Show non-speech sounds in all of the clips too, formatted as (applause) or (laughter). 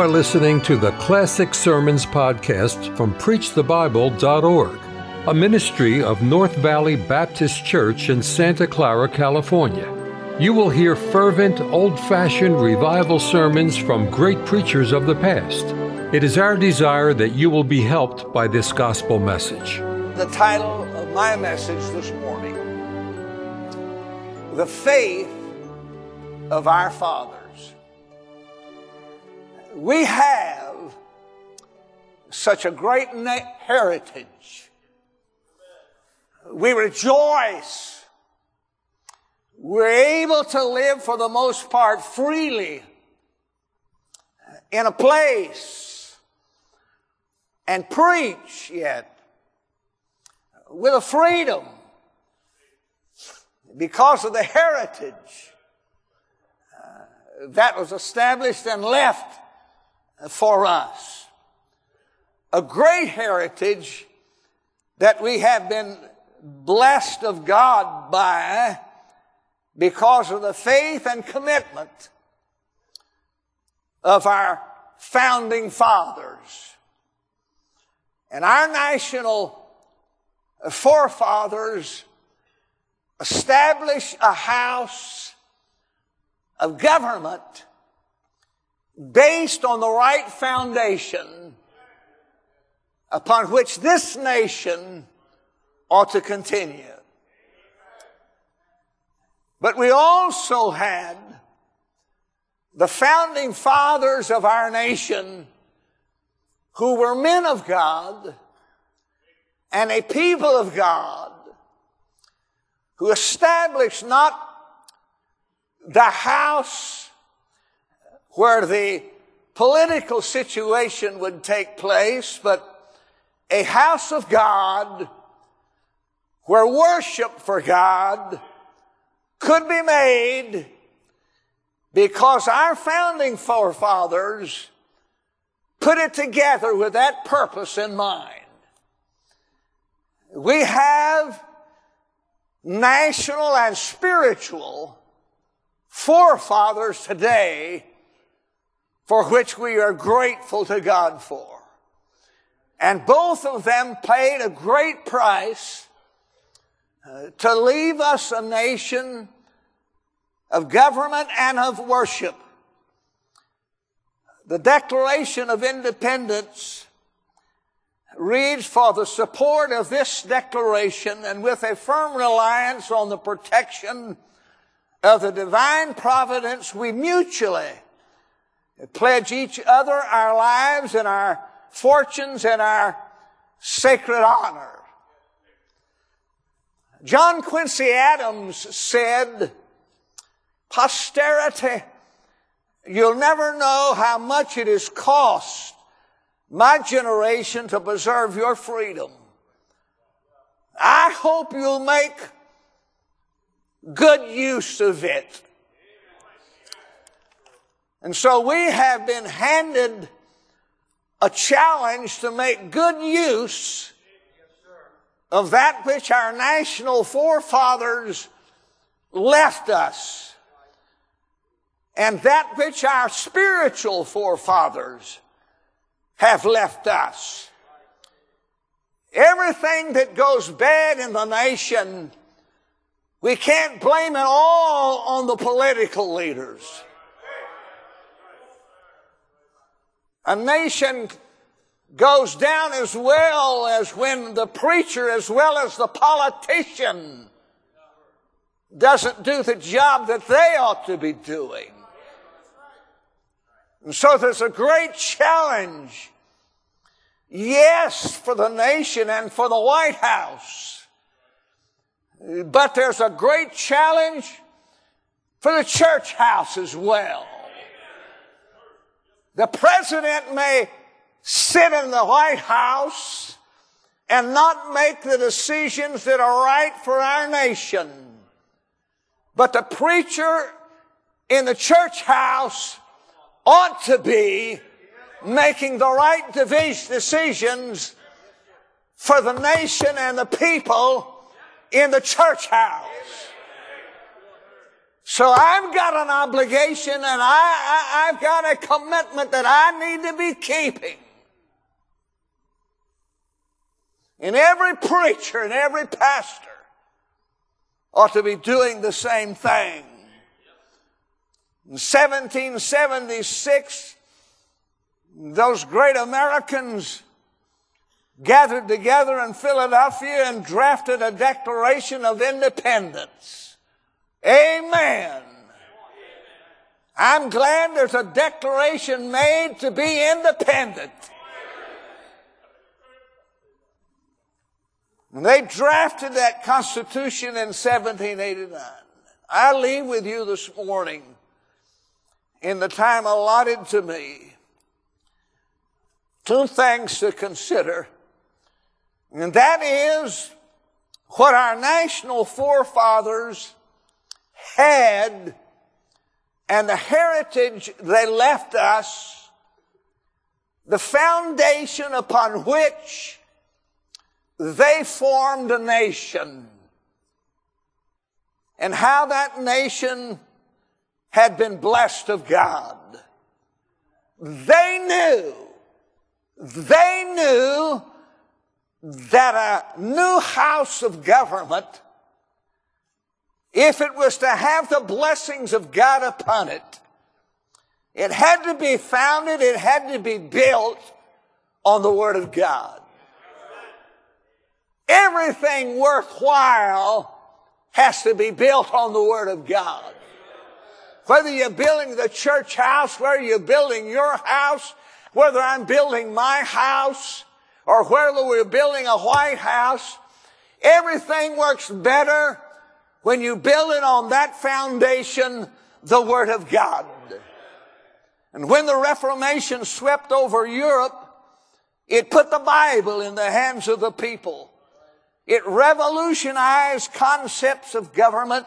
are listening to the Classic Sermons podcast from PreachTheBible.org, a ministry of North Valley Baptist Church in Santa Clara, California. You will hear fervent, old fashioned revival sermons from great preachers of the past. It is our desire that you will be helped by this gospel message. The title of my message this morning The Faith of Our Fathers. We have such a great heritage. We rejoice. We're able to live for the most part freely in a place and preach yet with a freedom because of the heritage uh, that was established and left for us. A great heritage that we have been blessed of God by because of the faith and commitment of our founding fathers. And our national forefathers established a house of government based on the right foundation upon which this nation ought to continue. But we also had the founding fathers of our nation who were men of God and a people of God who established not the house where the political situation would take place, but a house of God where worship for God could be made because our founding forefathers put it together with that purpose in mind. We have national and spiritual forefathers today for which we are grateful to God for. And both of them paid a great price uh, to leave us a nation of government and of worship. The Declaration of Independence reads for the support of this declaration and with a firm reliance on the protection of the divine providence we mutually pledge each other our lives and our fortunes and our sacred honor. John Quincy Adams said, posterity, you'll never know how much it has cost my generation to preserve your freedom. I hope you'll make good use of it. And so we have been handed a challenge to make good use of that which our national forefathers left us and that which our spiritual forefathers have left us. Everything that goes bad in the nation, we can't blame it all on the political leaders. A nation goes down as well as when the preacher as well as the politician doesn't do the job that they ought to be doing. And so there's a great challenge, yes, for the nation and for the White House. But there's a great challenge for the church house as well. The president may sit in the White House and not make the decisions that are right for our nation. But the preacher in the church house ought to be making the right decisions for the nation and the people in the church house. So I've got an obligation and I, I, have got a commitment that I need to be keeping. And every preacher and every pastor ought to be doing the same thing. In 1776, those great Americans gathered together in Philadelphia and drafted a Declaration of Independence. Amen. I'm glad there's a declaration made to be independent. And they drafted that Constitution in 1789. I leave with you this morning in the time allotted to me two things to consider. And that is what our national forefathers had and the heritage they left us, the foundation upon which they formed a nation, and how that nation had been blessed of God. They knew, they knew that a new house of government, if it was to have the blessings of God upon it, it had to be founded, it had to be built on the Word of God. Everything worthwhile has to be built on the Word of God. Whether you're building the church house, whether you're building your house, whether I'm building my house, or whether we're building a White House, everything works better when you build it on that foundation, the Word of God. And when the Reformation swept over Europe, it put the Bible in the hands of the people. It revolutionized concepts of government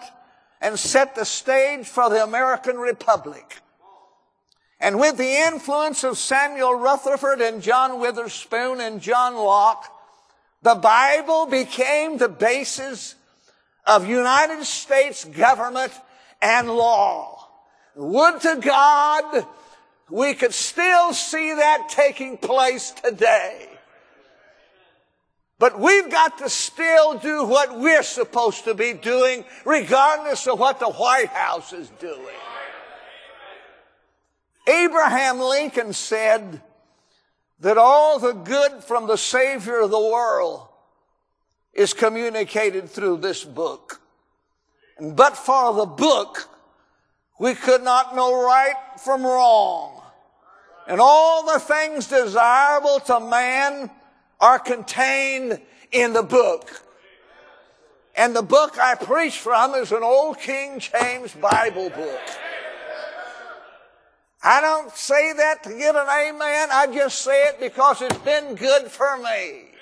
and set the stage for the American Republic. And with the influence of Samuel Rutherford and John Witherspoon and John Locke, the Bible became the basis of United States government and law. Would to God we could still see that taking place today. But we've got to still do what we're supposed to be doing, regardless of what the White House is doing. Abraham Lincoln said that all the good from the Savior of the world is communicated through this book. But for the book, we could not know right from wrong. And all the things desirable to man are contained in the book. And the book I preach from is an old King James Bible book. I don't say that to get an amen. I just say it because it's been good for me.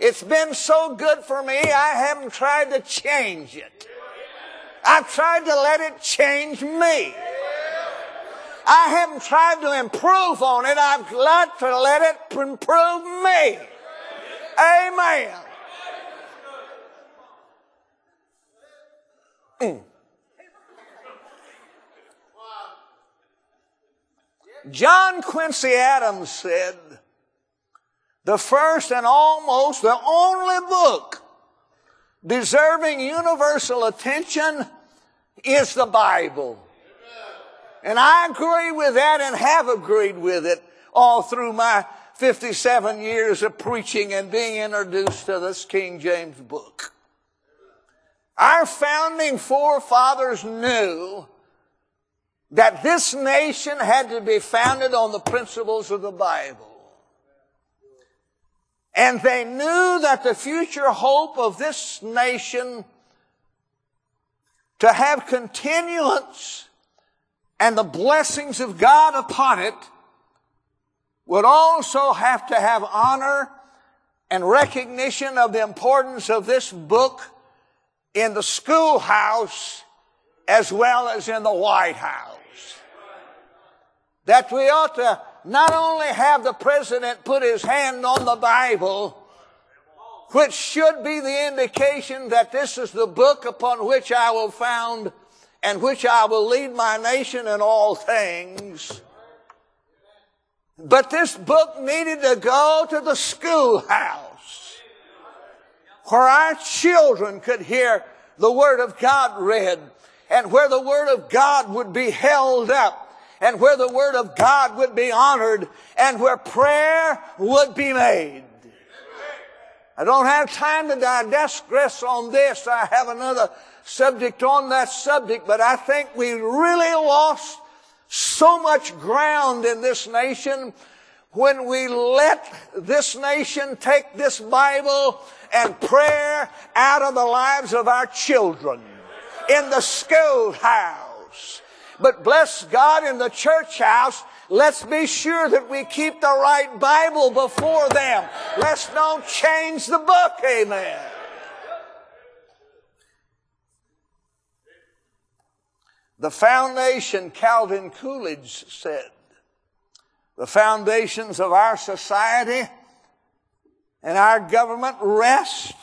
It's been so good for me, I haven't tried to change it. I've tried to let it change me. I haven't tried to improve on it. I've got to let it improve me. Amen. Mm. John Quincy Adams said, the first and almost the only book deserving universal attention is the Bible. And I agree with that and have agreed with it all through my 57 years of preaching and being introduced to this King James book. Our founding forefathers knew that this nation had to be founded on the principles of the Bible. And they knew that the future hope of this nation to have continuance and the blessings of God upon it would also have to have honor and recognition of the importance of this book in the schoolhouse as well as in the White House. That we ought to not only have the president put his hand on the Bible, which should be the indication that this is the book upon which I will found and which I will lead my nation in all things. But this book needed to go to the schoolhouse where our children could hear the Word of God read and where the Word of God would be held up and where the Word of God would be honored and where prayer would be made. I don't have time to digress on this. I have another subject on that subject, but I think we really lost so much ground in this nation when we let this nation take this Bible and prayer out of the lives of our children in the schoolhouse. But bless God in the church house, let's be sure that we keep the right Bible before them. Let's don't change the book. Amen. The foundation, Calvin Coolidge said, the foundations of our society and our government rest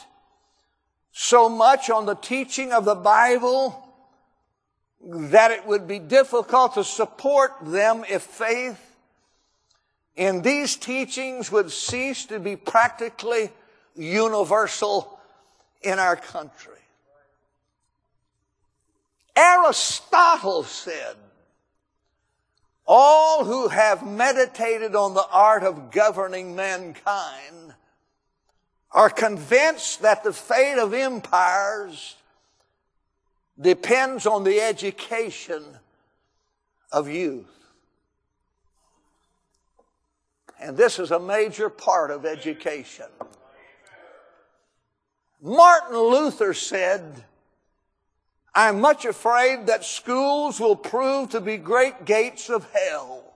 so much on the teaching of the Bible that it would be difficult to support them if faith in these teachings would cease to be practically universal in our country. Aristotle said, all who have meditated on the art of governing mankind are convinced that the fate of empires depends on the education of youth. And this is a major part of education. Martin Luther said, I'm much afraid that schools will prove to be great gates of hell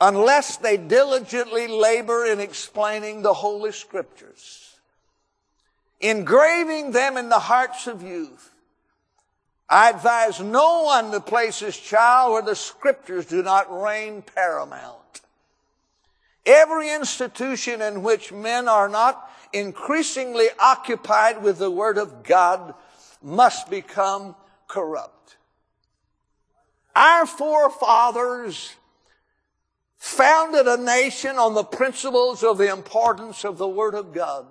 unless they diligently labor in explaining the Holy Scriptures, engraving them in the hearts of youth. I advise no one to place his child where the Scriptures do not reign paramount. Every institution in which men are not increasingly occupied with the Word of God must become corrupt. Our forefathers founded a nation on the principles of the importance of the Word of God.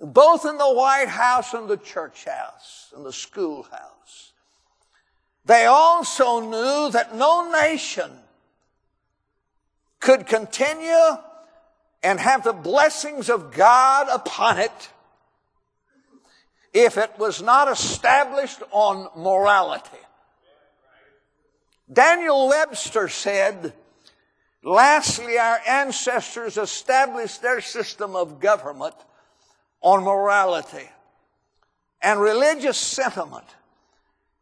Both in the White House and the church house and the schoolhouse. They also knew that no nation could continue and have the blessings of God upon it if it was not established on morality. Daniel Webster said, lastly, our ancestors established their system of government on morality and religious sentiment.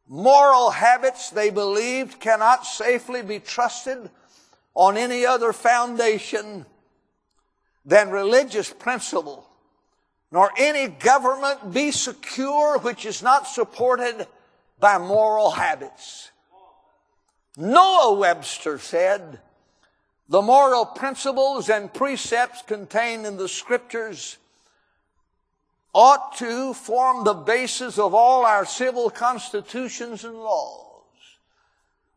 Moral habits, they believed, cannot safely be trusted on any other foundation than religious principle nor any government be secure which is not supported by moral habits. Noah Webster said, the moral principles and precepts contained in the scriptures ought to form the basis of all our civil constitutions and laws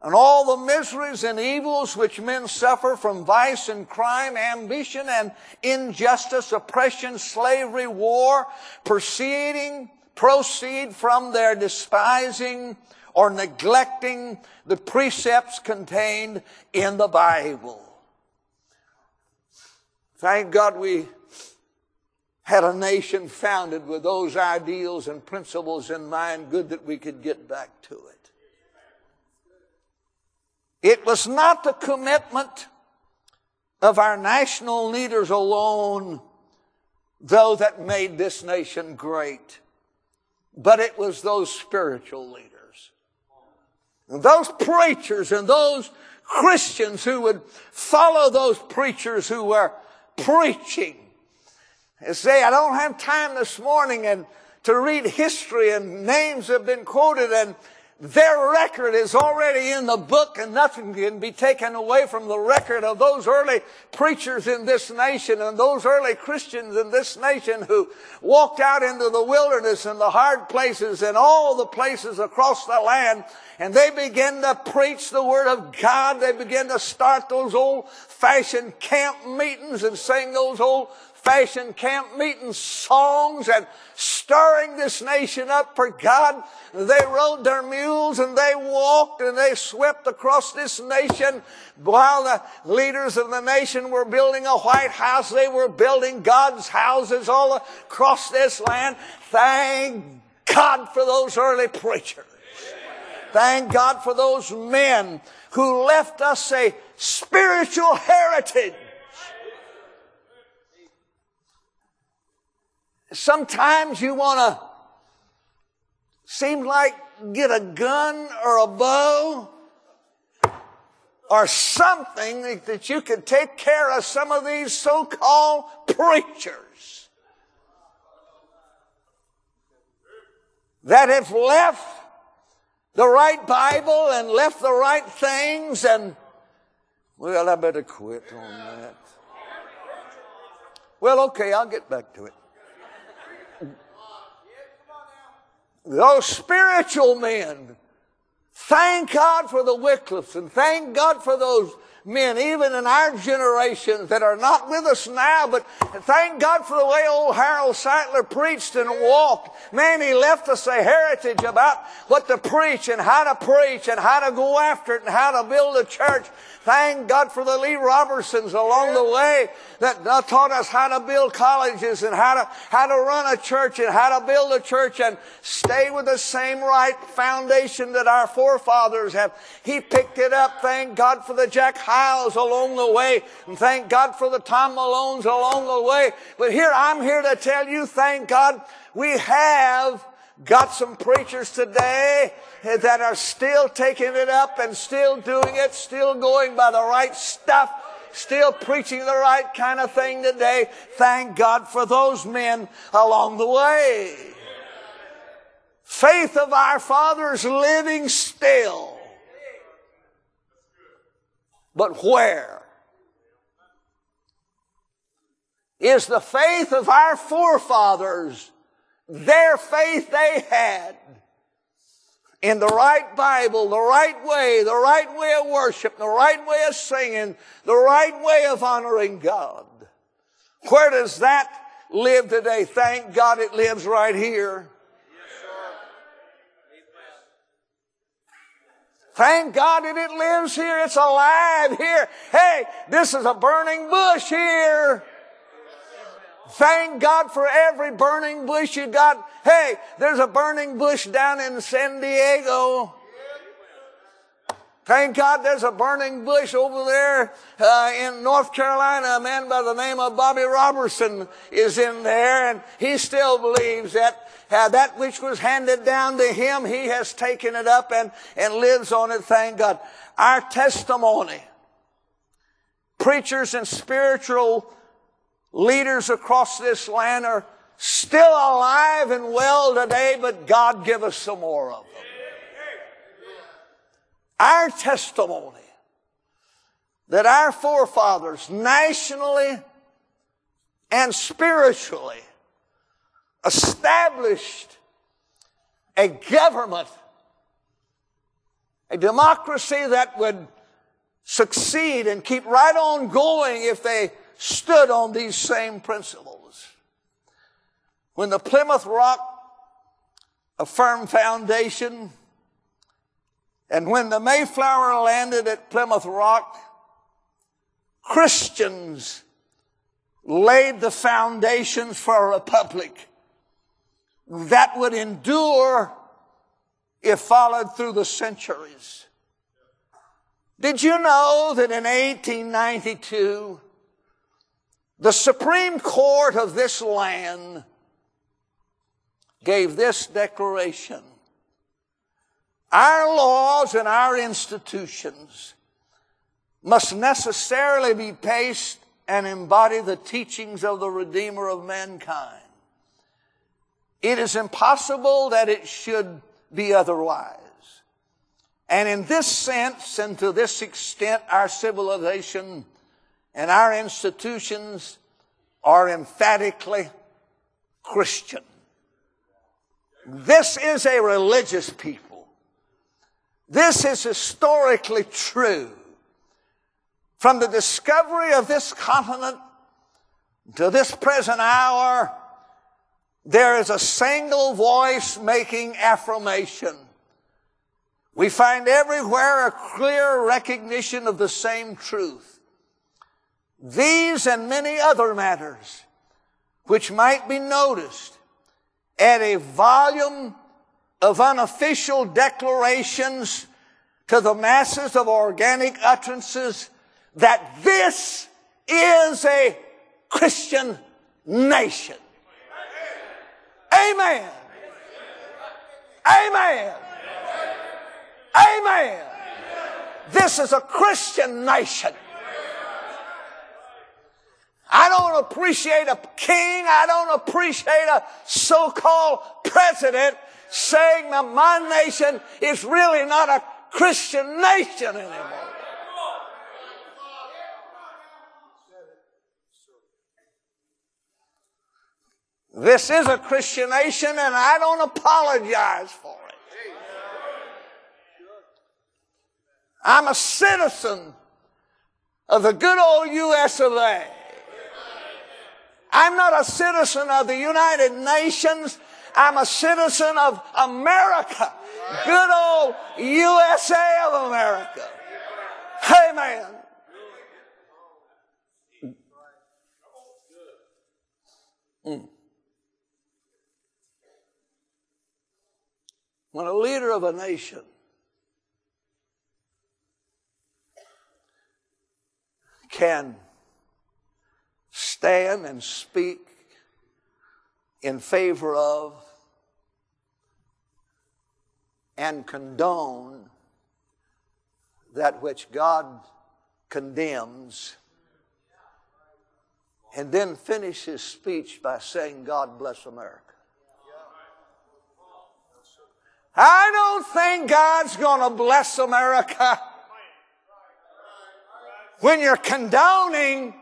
and all the miseries and evils which men suffer from vice and crime, ambition and injustice, oppression, slavery, war, proceeding, proceed from their despising or neglecting the precepts contained in the Bible. Thank God we had a nation founded with those ideals and principles in mind. Good that we could get back to it. It was not the commitment of our national leaders alone, though, that made this nation great, but it was those spiritual leaders. And those preachers and those Christians who would follow those preachers who were preaching. And say, I don't have time this morning and to read history and names have been quoted and their record is already in the book and nothing can be taken away from the record of those early preachers in this nation and those early Christians in this nation who walked out into the wilderness and the hard places and all the places across the land and they began to preach the word of God. They began to start those old fashioned camp meetings and sing those old fashioned camp meeting songs and stirring this nation up for God. They rode their mules and they walked and they swept across this nation while the leaders of the nation were building a White House. They were building God's houses all across this land. Thank God for those early preachers. Thank God for those men who left us a spiritual heritage. Sometimes you want to seem like get a gun or a bow or something that you could take care of some of these so-called preachers that have left the right Bible and left the right things and well, I better quit on that. Well, okay, I'll get back to it. Those spiritual men. Thank God for the Wycliffes and thank God for those men, even in our generation that are not with us now, but thank God for the way old Harold Sightler preached and walked. Man, he left us a heritage about what to preach and how to preach and how to go after it and how to build a church. Thank God for the Lee Robertsons along the way that taught us how to build colleges and how to, how to run a church and how to build a church and stay with the same right foundation that our forefathers have. He picked it up. Thank God for the Jack Hyles along the way. And thank God for the Tom Malones along the way. But here, I'm here to tell you, thank God we have got some preachers today that are still taking it up and still doing it, still going by the right stuff, still preaching the right kind of thing today. Thank God for those men along the way. Faith of our fathers living still. But where? Is the faith of our forefathers, their faith they had, in the right Bible, the right way, the right way of worship, the right way of singing, the right way of honoring God. Where does that live today? Thank God it lives right here. Thank God that it lives here. It's alive here. Hey, this is a burning bush here. Thank God for every burning bush you got. Hey, there's a burning bush down in San Diego. Thank God there's a burning bush over there uh, in North Carolina. A man by the name of Bobby Robertson is in there, and he still believes that uh, that which was handed down to him, he has taken it up and, and lives on it. Thank God. Our testimony, preachers and spiritual leaders across this land are still alive and well today, but God give us some more of them. Our testimony that our forefathers nationally and spiritually established a government, a democracy that would succeed and keep right on going if they stood on these same principles. When the Plymouth Rock, a firm foundation, and when the Mayflower landed at Plymouth Rock, Christians laid the foundations for a republic that would endure if followed through the centuries. Did you know that in 1892, the Supreme Court of this land gave this declaration. Our laws and our institutions must necessarily be based and embody the teachings of the Redeemer of mankind. It is impossible that it should be otherwise. And in this sense and to this extent, our civilization and our institutions are emphatically Christian. This is a religious people. This is historically true. From the discovery of this continent to this present hour, there is a single voice making affirmation. We find everywhere a clear recognition of the same truth. These and many other matters, which might be noticed at a volume of unofficial declarations to the masses of organic utterances that this is a Christian nation. Amen. Amen. Amen. This is a Christian nation. I don't appreciate a king. I don't appreciate a so-called president saying that my nation is really not a Christian nation anymore. This is a Christian nation and I don't apologize for it. I'm a citizen of the good old US of A. I'm not a citizen of the United Nations. I'm a citizen of America. Good old USA of America. Amen. Mm. When a leader of a nation can stand and speak in favor of and condone that which God condemns, and then finish his speech by saying, God bless America. I don't think God's going to bless America when you're condoning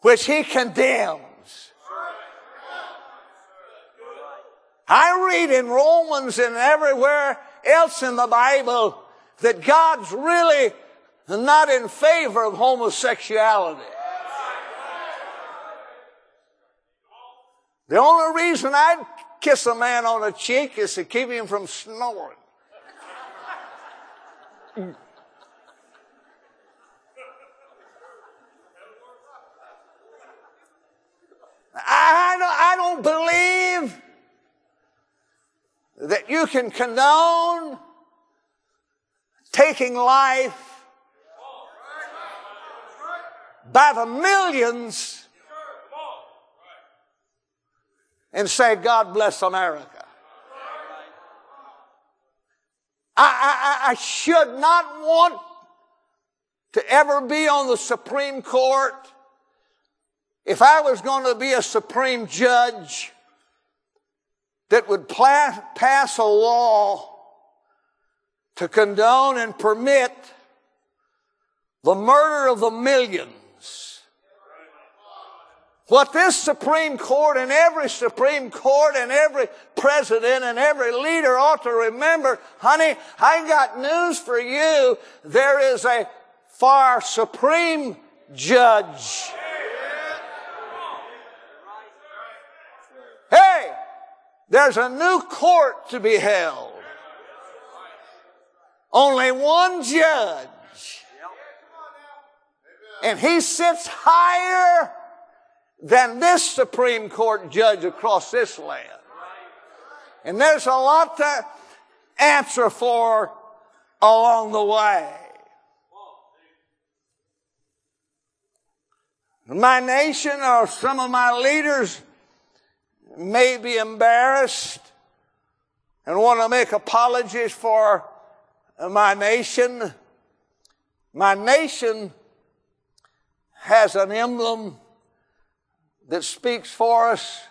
which he condemns. I read in Romans and everywhere else in the Bible that God's really not in favor of homosexuality. The only reason I'd kiss a man on the cheek is to keep him from snoring. I don't, I don't believe that you can condone taking life by the millions and say, God bless America. I, I, I should not want to ever be on the Supreme Court if I was going to be a supreme judge that would pla- pass a law to condone and permit the murder of the millions, what this Supreme Court and every Supreme Court and every president and every leader ought to remember, honey, I got news for you. There is a far supreme judge Hey, there's a new court to be held. Only one judge. And he sits higher than this Supreme Court judge across this land. And there's a lot to answer for along the way. My nation or some of my leaders may be embarrassed and want to make apologies for my nation. My nation has an emblem that speaks for us.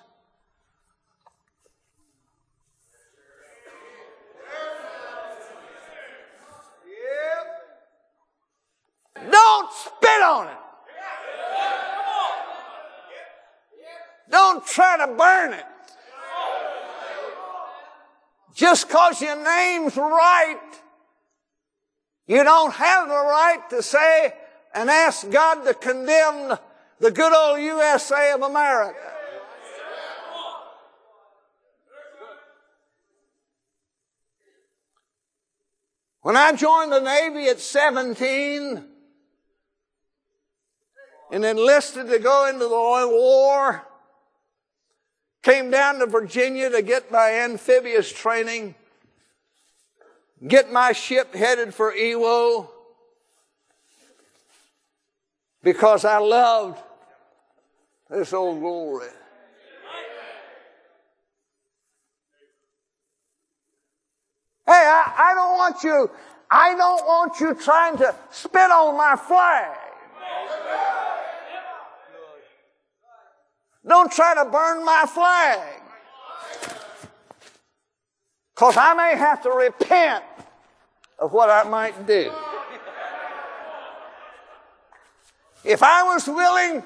Don't spit on it. Don't try to burn it. Just cause your name's Wright, you don't have the right to say and ask God to condemn the good old USA of America. When I joined the Navy at 17 and enlisted to go into the war, came down to Virginia to get my amphibious training, get my ship headed for Iwo, because I loved this old glory. Hey, I, I don't want you, I don't want you trying to spit on my flag. Don't try to burn my flag. Because I may have to repent of what I might do. If I was willing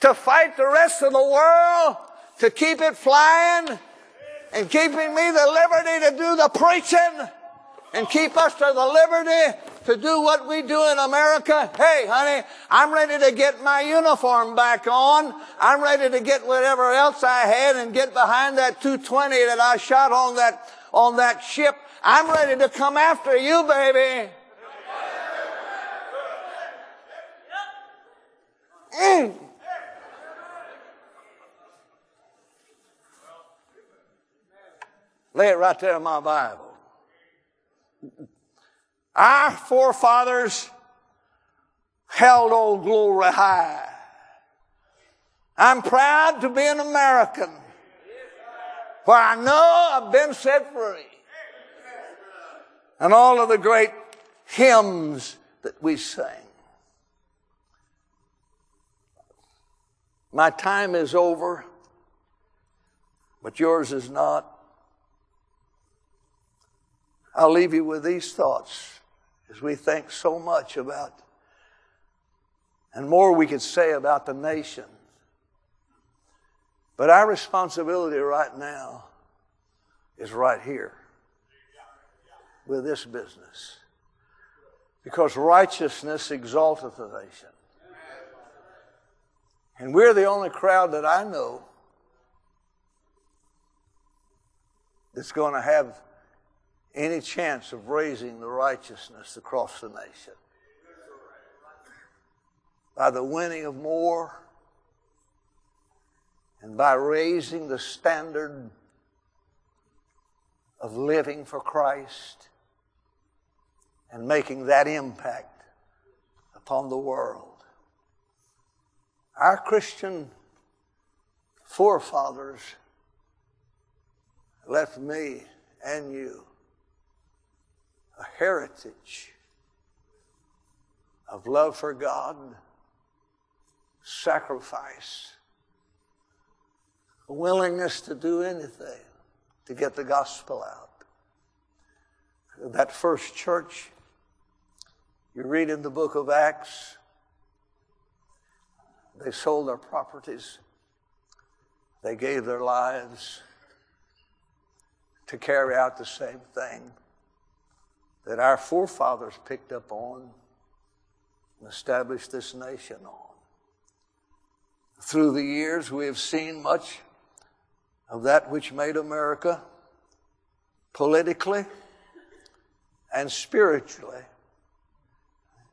to fight the rest of the world to keep it flying and keeping me the liberty to do the preaching and keep us to the liberty to do what we do in America. Hey, honey, I'm ready to get my uniform back on. I'm ready to get whatever else I had and get behind that 220 that I shot on that, on that ship. I'm ready to come after you, baby. Mm. Lay it right there in my Bible. Our forefathers held old glory high. I'm proud to be an American where I know I've been set free. And all of the great hymns that we sing. My time is over, but yours is not. I'll leave you with these thoughts as we think so much about, and more we could say about the nation. But our responsibility right now is right here with this business. Because righteousness exalteth a nation. And we're the only crowd that I know that's going to have any chance of raising the righteousness across the nation. By the winning of more and by raising the standard of living for Christ and making that impact upon the world. Our Christian forefathers left me and you a heritage of love for God, sacrifice, a willingness to do anything to get the gospel out. That first church, you read in the book of Acts, they sold their properties, they gave their lives to carry out the same thing that our forefathers picked up on and established this nation on. Through the years, we have seen much of that which made America politically and spiritually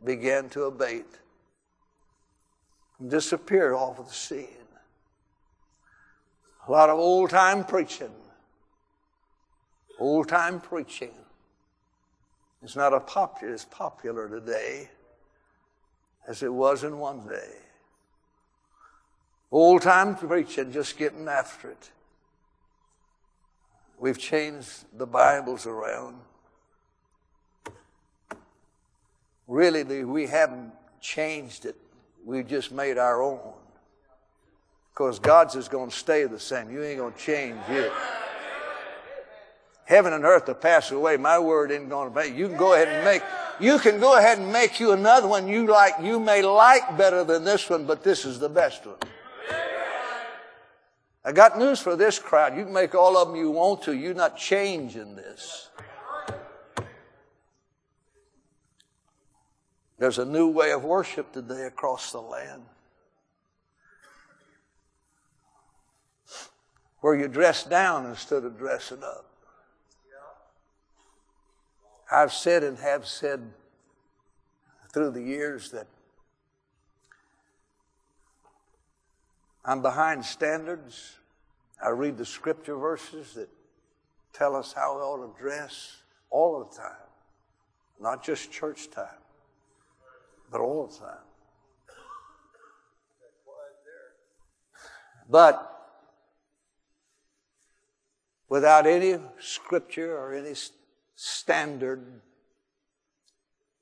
begin to abate and disappear off of the scene. A lot of old time preaching, old time preaching it's not as popular, as popular today as it was in one day. Old time preaching, just getting after it. We've changed the Bibles around. Really, we haven't changed it. We've just made our own. Because God's is going to stay the same. You ain't going to change it. Heaven and earth will pass away. My word isn't going to pass. You can go ahead and make, you can go ahead and make you another one you like, you may like better than this one, but this is the best one. I got news for this crowd. You can make all of them you want to. You're not changing this. There's a new way of worship today across the land. Where you dress down instead of dressing up. I've said and have said through the years that I'm behind standards. I read the scripture verses that tell us how we ought to dress all the time, not just church time, but all the time. But without any scripture or any standard,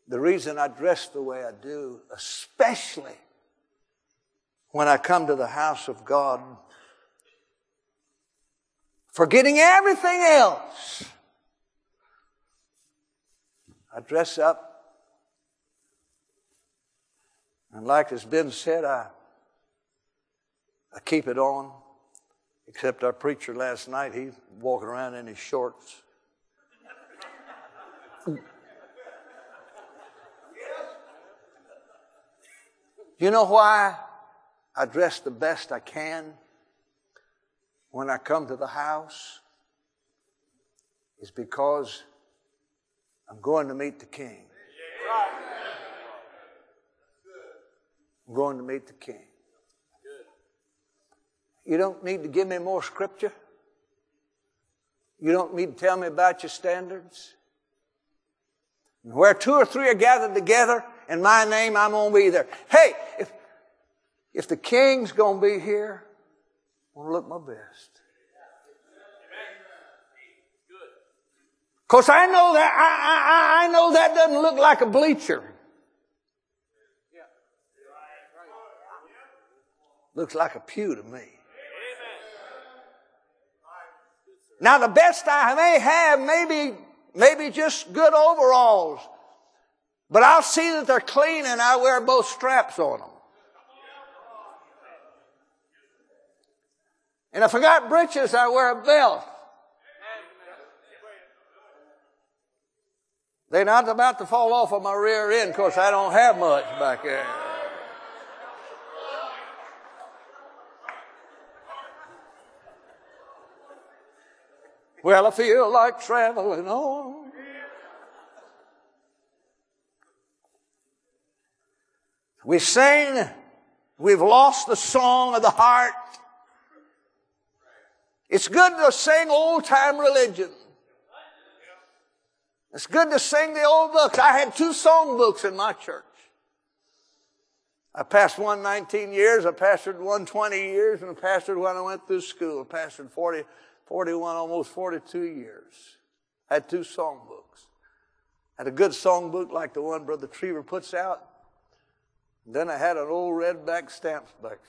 the reason I dress the way I do, especially when I come to the house of God, forgetting everything else. I dress up. And like has been said, I, I keep it on. Except our preacher last night, he's walking around in his shorts. You know why? I dress the best I can when I come to the house is because I'm going to meet the king. I'm going to meet the king. You don't need to give me more scripture. You don't need to tell me about your standards. Where two or three are gathered together in my name, I'm going to be there. Hey, if, if the king's going to be here, I want to look my best. Cause I know that I, I, I know that doesn't look like a bleacher. Looks like a pew to me. Now the best I may have, maybe, maybe just good overalls. But I'll see that they're clean and I wear both straps on them. And if I got breeches, I wear a belt. They're not about to fall off of my rear end because I don't have much back there. Well, I feel like traveling on. We sing, we've lost the song of the heart. It's good to sing old time religion. It's good to sing the old books. I had two song books in my church. I passed one 19 years, I pastored one 20 years, and I pastored when I went through school. I pastored 40, 41, almost 42 years. I had two song books. I had a good song book like the one Brother Triever puts out. Then I had an old redback stamps (laughs) book.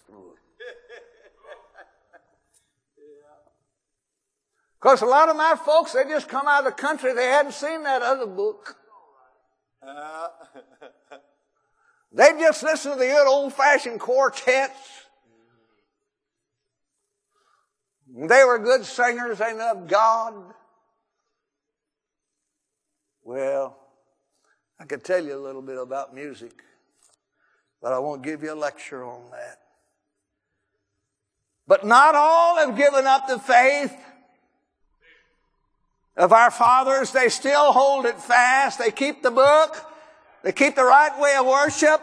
Because a lot of my folks, they just come out of the country, they hadn't seen that other book. (laughs) they just listen to the good old fashioned quartets. They were good singers, they loved God. Well, I could tell you a little bit about music, but I won't give you a lecture on that. But not all have given up the faith of our fathers. They still hold it fast. They keep the book. They keep the right way of worship.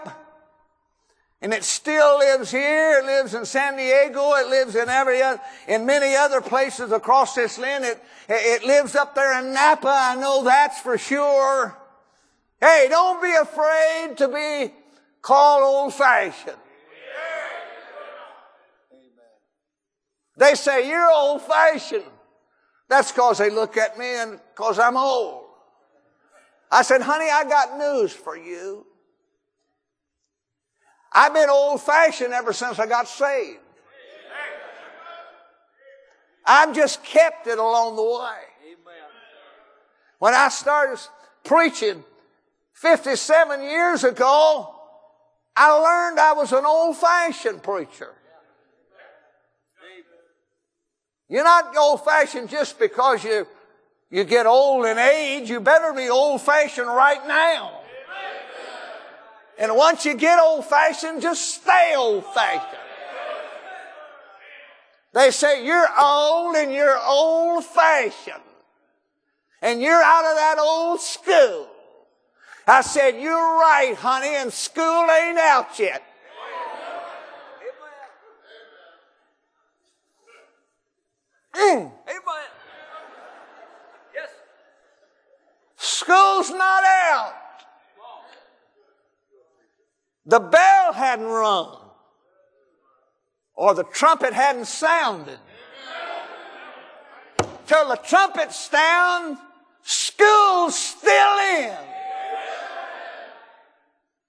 And it still lives here. It lives in San Diego. It lives in every other, in many other places across this land. It, it lives up there in Napa. I know that's for sure. Hey, don't be afraid to be called old fashioned. They say you're old fashioned. That's because they look at me and because I'm old. I said, honey, I got news for you. I've been old fashioned ever since I got saved. I've just kept it along the way. When I started preaching 57 years ago, I learned I was an old fashioned preacher. You're not old fashioned just because you, you get old in age. You better be old fashioned right now. And once you get old fashioned, just stay old fashioned. They say you're old and you're old fashioned. And you're out of that old school. I said, you're right, honey, and school ain't out yet. Mm. Amen. Yes. School's not out. The bell hadn't rung, or the trumpet hadn't sounded. Till the trumpet sound, school's still in.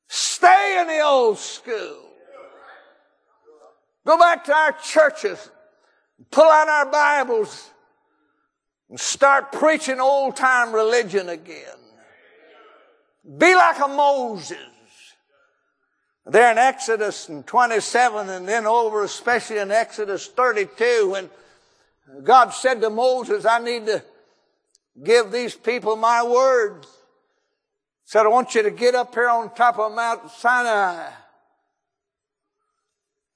Stay in the old school. Go back to our churches, pull out our Bibles, and start preaching old time religion again. Be like a Moses. There in Exodus 27 and then over especially in Exodus 32 when God said to Moses, I need to give these people my words. Said, I want you to get up here on top of Mount Sinai.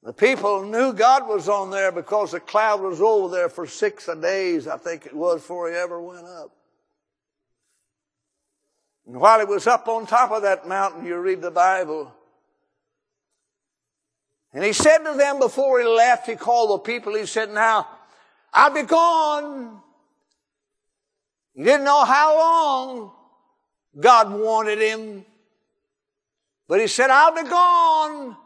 The people knew God was on there because the cloud was over there for six days, I think it was, before he ever went up. And while he was up on top of that mountain, you read the Bible, and he said to them before he left, he called the people, he said, Now, I'll be gone. He didn't know how long God wanted him. But he said, I'll be gone.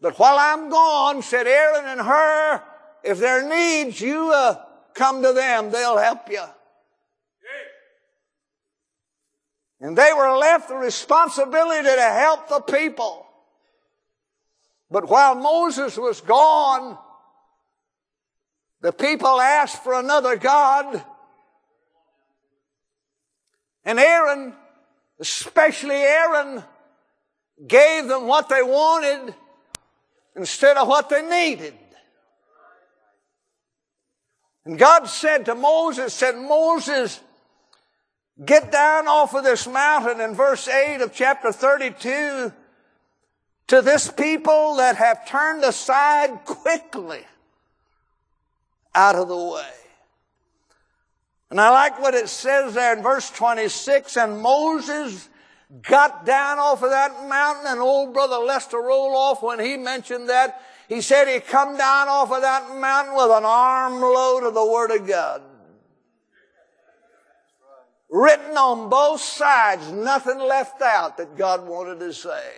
But while I'm gone, said Aaron and Hur, if there needs, you uh, come to them. They'll help you. And they were left the responsibility to help the people. But while Moses was gone, the people asked for another God. And Aaron, especially Aaron, gave them what they wanted instead of what they needed. And God said to Moses, said, Moses, get down off of this mountain in verse 8 of chapter 32 to this people that have turned aside quickly out of the way. And I like what it says there in verse 26, and Moses got down off of that mountain, and old brother Lester Roloff, when he mentioned that, he said he come down off of that mountain with an armload of the Word of God. Written on both sides, nothing left out that God wanted to say.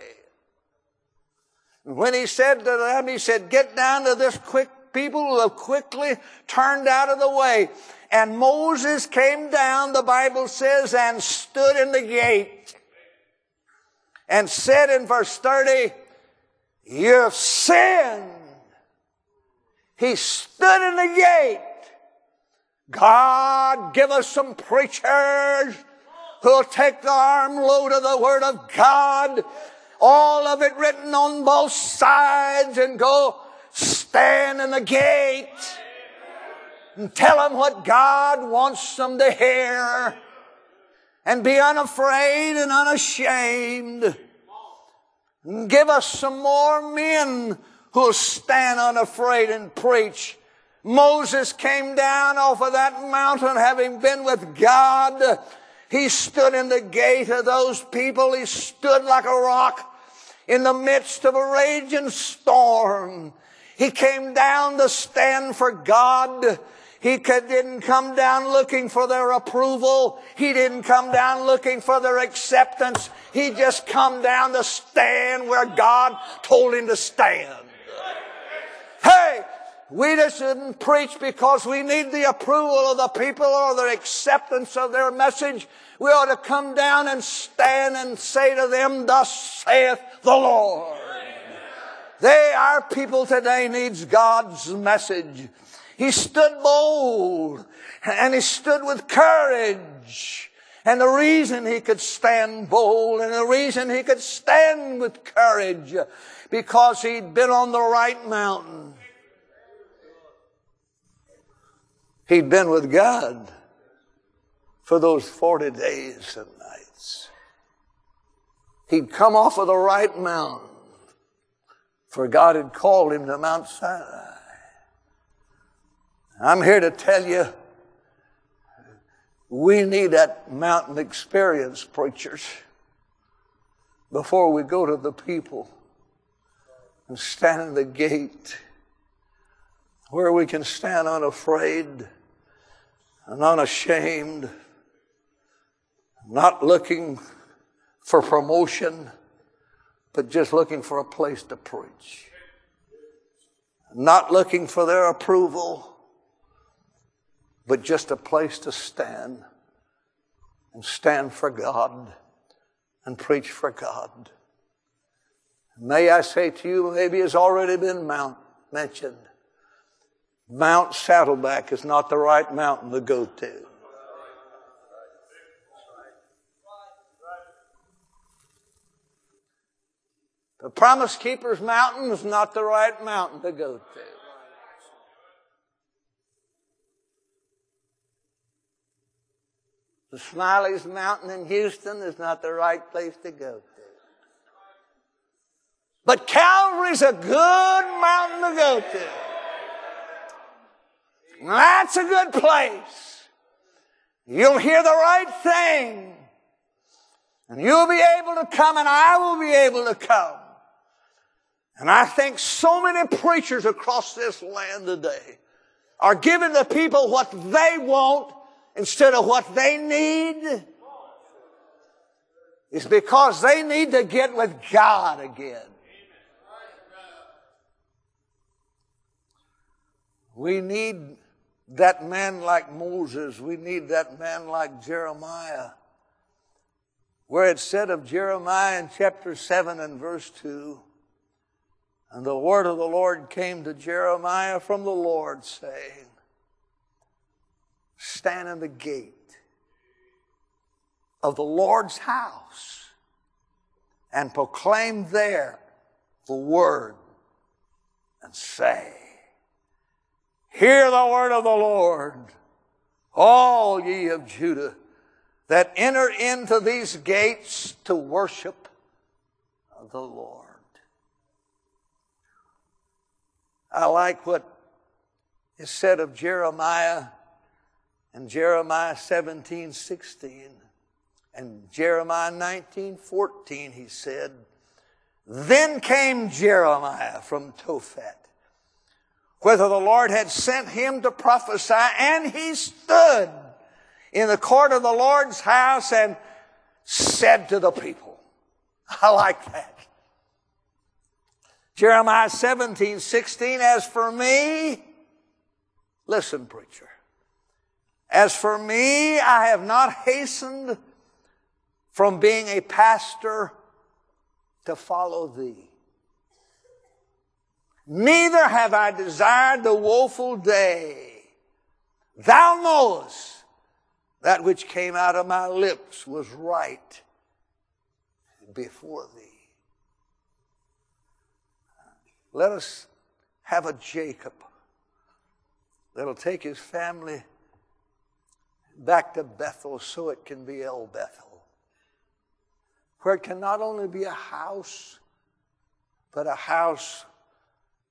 When he said to them, he said, get down to this quick people who have quickly turned out of the way. And Moses came down, the Bible says, and stood in the gate and said in verse 30, you've sinned. He stood in the gate. God, give us some preachers who'll take the armload of the Word of God all of it written on both sides and go stand in the gate and tell them what God wants them to hear and be unafraid and unashamed. And give us some more men who'll stand unafraid and preach. Moses came down off of that mountain having been with God. He stood in the gate of those people. He stood like a rock in the midst of a raging storm. He came down to stand for God. He didn't come down looking for their approval. He didn't come down looking for their acceptance. He just come down to stand where God told him to stand. Hey, we just didn't preach because we need the approval of the people or the acceptance of their message. We ought to come down and stand and say to them, thus saith the Lord. They, our people today needs God's message. He stood bold and he stood with courage And the reason he could stand bold and the reason he could stand with courage because he'd been on the right mountain. He'd been with God for those 40 days and nights. He'd come off of the right mountain for God had called him to Mount Sinai. I'm here to tell you we need that mountain experience, preachers, before we go to the people and stand in the gate where we can stand unafraid and unashamed, not looking for promotion, but just looking for a place to preach. Not looking for their approval, but just a place to stand and stand for God and preach for God. May I say to you, maybe it's already been mount, mentioned. Mount Saddleback is not the right mountain to go to. The Promise Keeper's Mountain is not the right mountain to go to. The Smiley's Mountain in Houston is not the right place to go to. But Calvary's a good mountain to go to. That's a good place. You'll hear the right thing. And you'll be able to come and I will be able to come. And I think so many preachers across this land today are giving the people what they want instead of what they need. It's because they need to get with God again. We need that man like Moses. We need that man like Jeremiah. Where it said of Jeremiah in chapter 7 and verse 2, and the word of the Lord came to Jeremiah from the Lord, saying, Stand in the gate of the Lord's house and proclaim there the word and say, Hear the word of the Lord, all ye of Judah that enter into these gates to worship the Lord. I like what is said of Jeremiah in Jeremiah 17, 16. And Jeremiah 19, 14, he said, Then came Jeremiah from Tophet, whether the Lord had sent him to prophesy, and he stood in the court of the Lord's house and said to the people, (laughs) I like that. Jeremiah 17, 16, as for me, listen, preacher. As for me, I have not hastened from being a pastor to follow thee. Neither have I desired the woeful day. Thou knowest that which came out of my lips was right before thee. Let us have a Jacob that'll take his family back to Bethel so it can be El Bethel, where it can not only be a house, but a house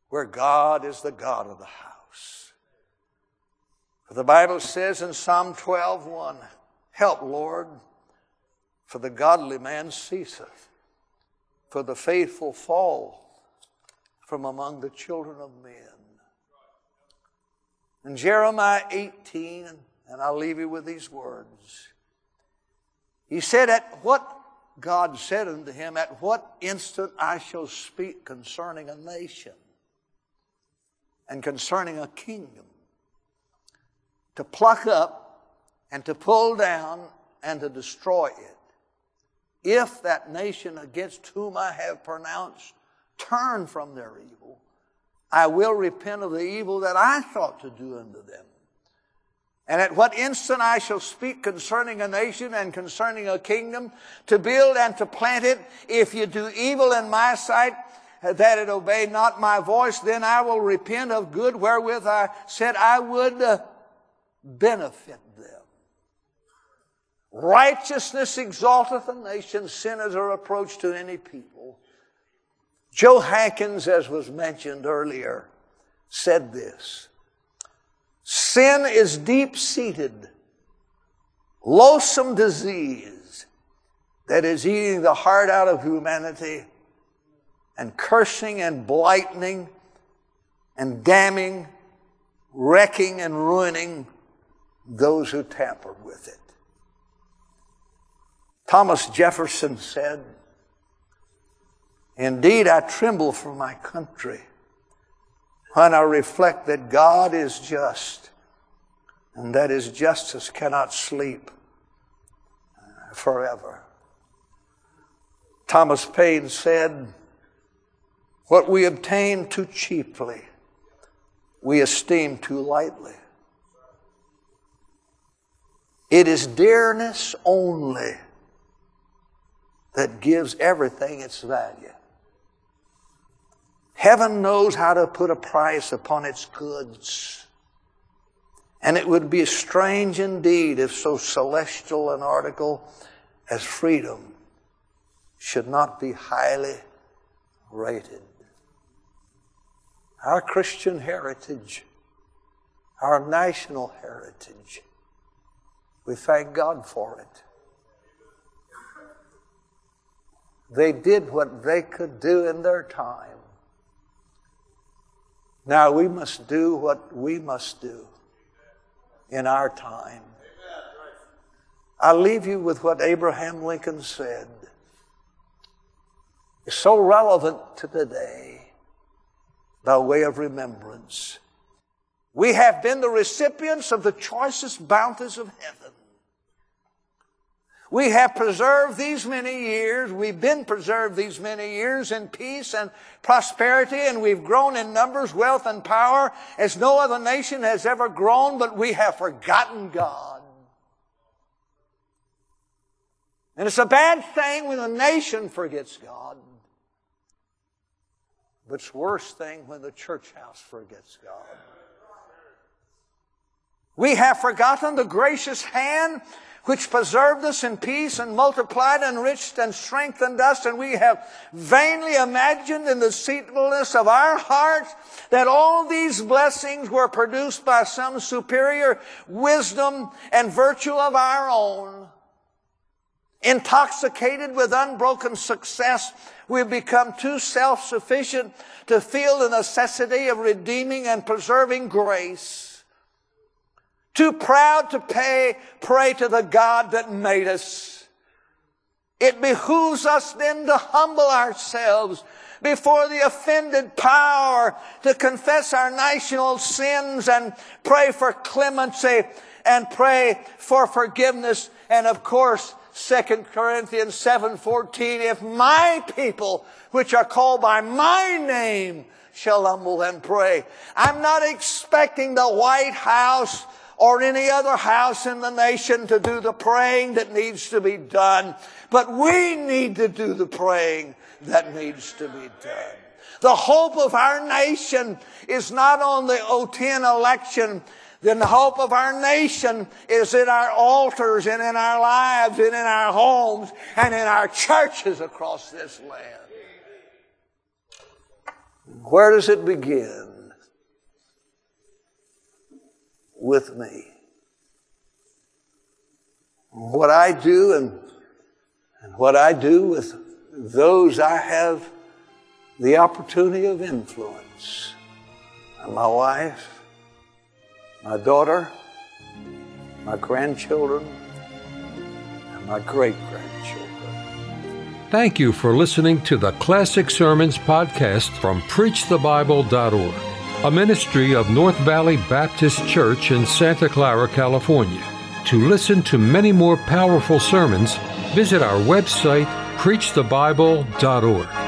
where God is the God of the house. For the Bible says in Psalm 12, 1, Help, Lord, for the godly man ceaseth, for the faithful fall from among the children of men. In Jeremiah 18, and I'll leave you with these words. He said, At what God said unto him, At what instant I shall speak concerning a nation and concerning a kingdom, to pluck up and to pull down and to destroy it. If that nation against whom I have pronounced turn from their evil, I will repent of the evil that I thought to do unto them, And at what instant I shall speak concerning a nation and concerning a kingdom to build and to plant it. If you do evil in my sight, that it obey not my voice, then I will repent of good wherewith I said I would uh, benefit them. Righteousness exalteth a nation, sin is a reproach to any people. Joe Hankins, as was mentioned earlier, said this. Sin is deep seated, loathsome disease that is eating the heart out of humanity and cursing and blighting and damning, wrecking and ruining those who tamper with it. Thomas Jefferson said, Indeed, I tremble for my country when I reflect that God is just and that his justice cannot sleep forever. Thomas Paine said, What we obtain too cheaply, we esteem too lightly. It is dearness only that gives everything its value. Heaven knows how to put a price upon its goods. And it would be strange indeed if so celestial an article as freedom should not be highly rated. Our Christian heritage, our national heritage, we thank God for it. They did what they could do in their time. Now we must do what we must do in our time. I leave you with what Abraham Lincoln said. It's so relevant to today by way of remembrance. We have been the recipients of the choicest bounties of heaven. We have preserved these many years. We've been preserved these many years in peace and prosperity, and we've grown in numbers, wealth, and power as no other nation has ever grown, but we have forgotten God. And it's a bad thing when a nation forgets God. But it's worse thing when the church house forgets God. We have forgotten the gracious hand which preserved us in peace and multiplied, enriched, and strengthened us. And we have vainly imagined in the deceitfulness of our hearts that all these blessings were produced by some superior wisdom and virtue of our own. Intoxicated with unbroken success, we've become too self-sufficient to feel the necessity of redeeming and preserving grace. Too proud to pay, pray to the God that made us. It behooves us then to humble ourselves before the offended power to confess our national sins and pray for clemency and pray for forgiveness. And of course, 2 Corinthians 7:14 if my people which are called by my name shall humble and pray. I'm not expecting the White House or any other house in the nation to do the praying that needs to be done. But we need to do the praying that needs to be done. The hope of our nation is not on the 010 election. Then the hope of our nation is in our altars and in our lives and in our homes and in our churches across this land. Where does it begin? with me. What I do and, and what I do with those I have the opportunity of influence. And my wife, my daughter, my grandchildren, and my great grandchildren. Thank you for listening to the Classic Sermons podcast from PreachTheBible.org a ministry of North Valley Baptist Church in Santa Clara, California. To listen to many more powerful sermons, visit our website, preachthebible.org.